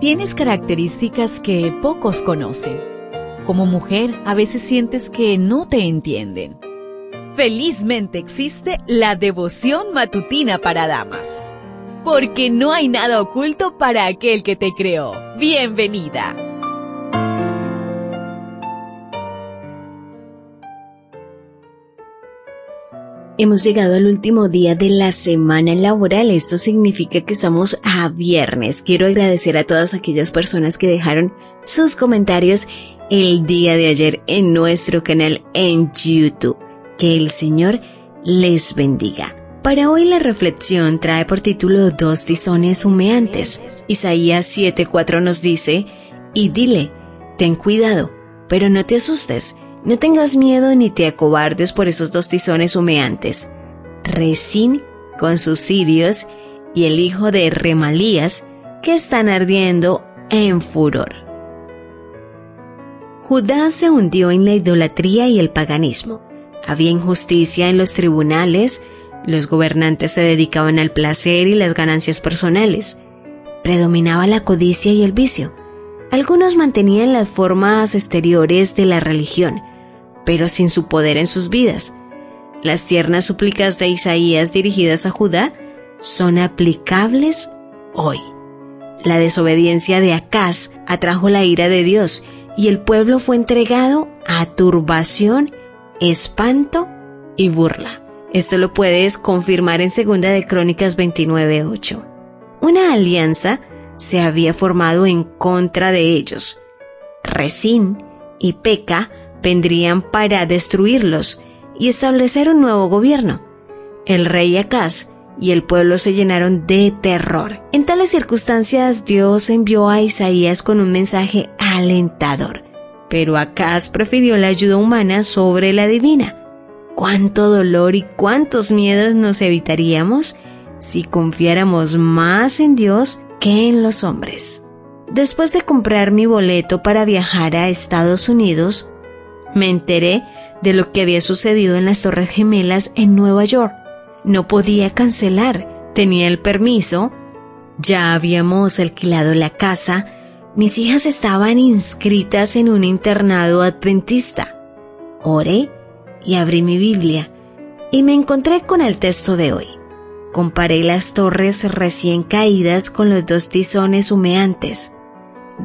Tienes características que pocos conocen. Como mujer, a veces sientes que no te entienden. Felizmente existe la devoción matutina para damas. Porque no hay nada oculto para aquel que te creó. Bienvenida. Hemos llegado al último día de la semana laboral. Esto significa que estamos a viernes. Quiero agradecer a todas aquellas personas que dejaron sus comentarios el día de ayer en nuestro canal en YouTube. Que el Señor les bendiga. Para hoy la reflexión trae por título Dos tizones humeantes. Isaías 7:4 nos dice, y dile, ten cuidado, pero no te asustes no tengas miedo ni te acobardes por esos dos tizones humeantes. Resín con sus cirios y el hijo de Remalías que están ardiendo en furor. Judá se hundió en la idolatría y el paganismo. Había injusticia en los tribunales, los gobernantes se dedicaban al placer y las ganancias personales. Predominaba la codicia y el vicio. Algunos mantenían las formas exteriores de la religión, pero sin su poder en sus vidas. Las tiernas súplicas de Isaías dirigidas a Judá son aplicables hoy. La desobediencia de Acaz atrajo la ira de Dios y el pueblo fue entregado a turbación, espanto y burla. Esto lo puedes confirmar en 2 de Crónicas 29:8. Una alianza se había formado en contra de ellos. Resín y Peca vendrían para destruirlos y establecer un nuevo gobierno. El rey Acaz y el pueblo se llenaron de terror. En tales circunstancias Dios envió a Isaías con un mensaje alentador, pero Acaz prefirió la ayuda humana sobre la divina. ¿Cuánto dolor y cuántos miedos nos evitaríamos si confiáramos más en Dios que en los hombres. Después de comprar mi boleto para viajar a Estados Unidos, me enteré de lo que había sucedido en las Torres Gemelas en Nueva York. No podía cancelar, tenía el permiso, ya habíamos alquilado la casa, mis hijas estaban inscritas en un internado adventista. Oré y abrí mi Biblia y me encontré con el texto de hoy. Comparé las torres recién caídas con los dos tizones humeantes.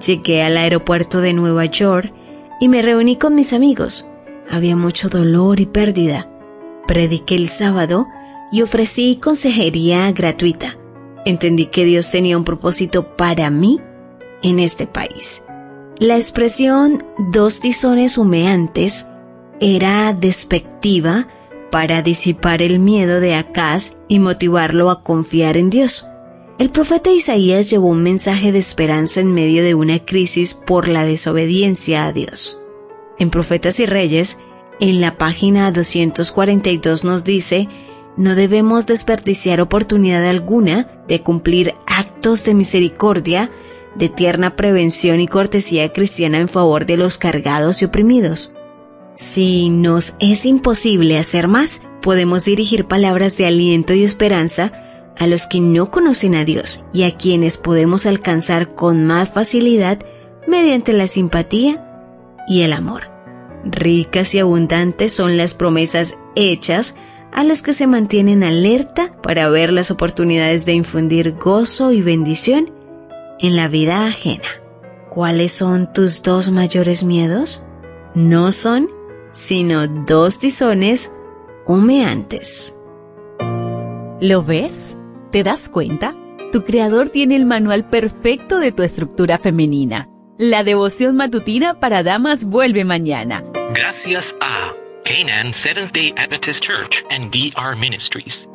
Llegué al aeropuerto de Nueva York y me reuní con mis amigos. Había mucho dolor y pérdida. Prediqué el sábado y ofrecí consejería gratuita. Entendí que Dios tenía un propósito para mí en este país. La expresión dos tizones humeantes era despectiva para disipar el miedo de Acaz y motivarlo a confiar en Dios. El profeta Isaías llevó un mensaje de esperanza en medio de una crisis por la desobediencia a Dios. En Profetas y Reyes, en la página 242 nos dice, no debemos desperdiciar oportunidad alguna de cumplir actos de misericordia, de tierna prevención y cortesía cristiana en favor de los cargados y oprimidos. Si nos es imposible hacer más, podemos dirigir palabras de aliento y esperanza a los que no conocen a Dios y a quienes podemos alcanzar con más facilidad mediante la simpatía y el amor. Ricas y abundantes son las promesas hechas a los que se mantienen alerta para ver las oportunidades de infundir gozo y bendición en la vida ajena. ¿Cuáles son tus dos mayores miedos? No son sino dos tizones humeantes. ¿Lo ves? ¿Te das cuenta? Tu creador tiene el manual perfecto de tu estructura femenina. La devoción matutina para damas vuelve mañana. Gracias a Canaan Seventh Day Adventist Church and DR Ministries.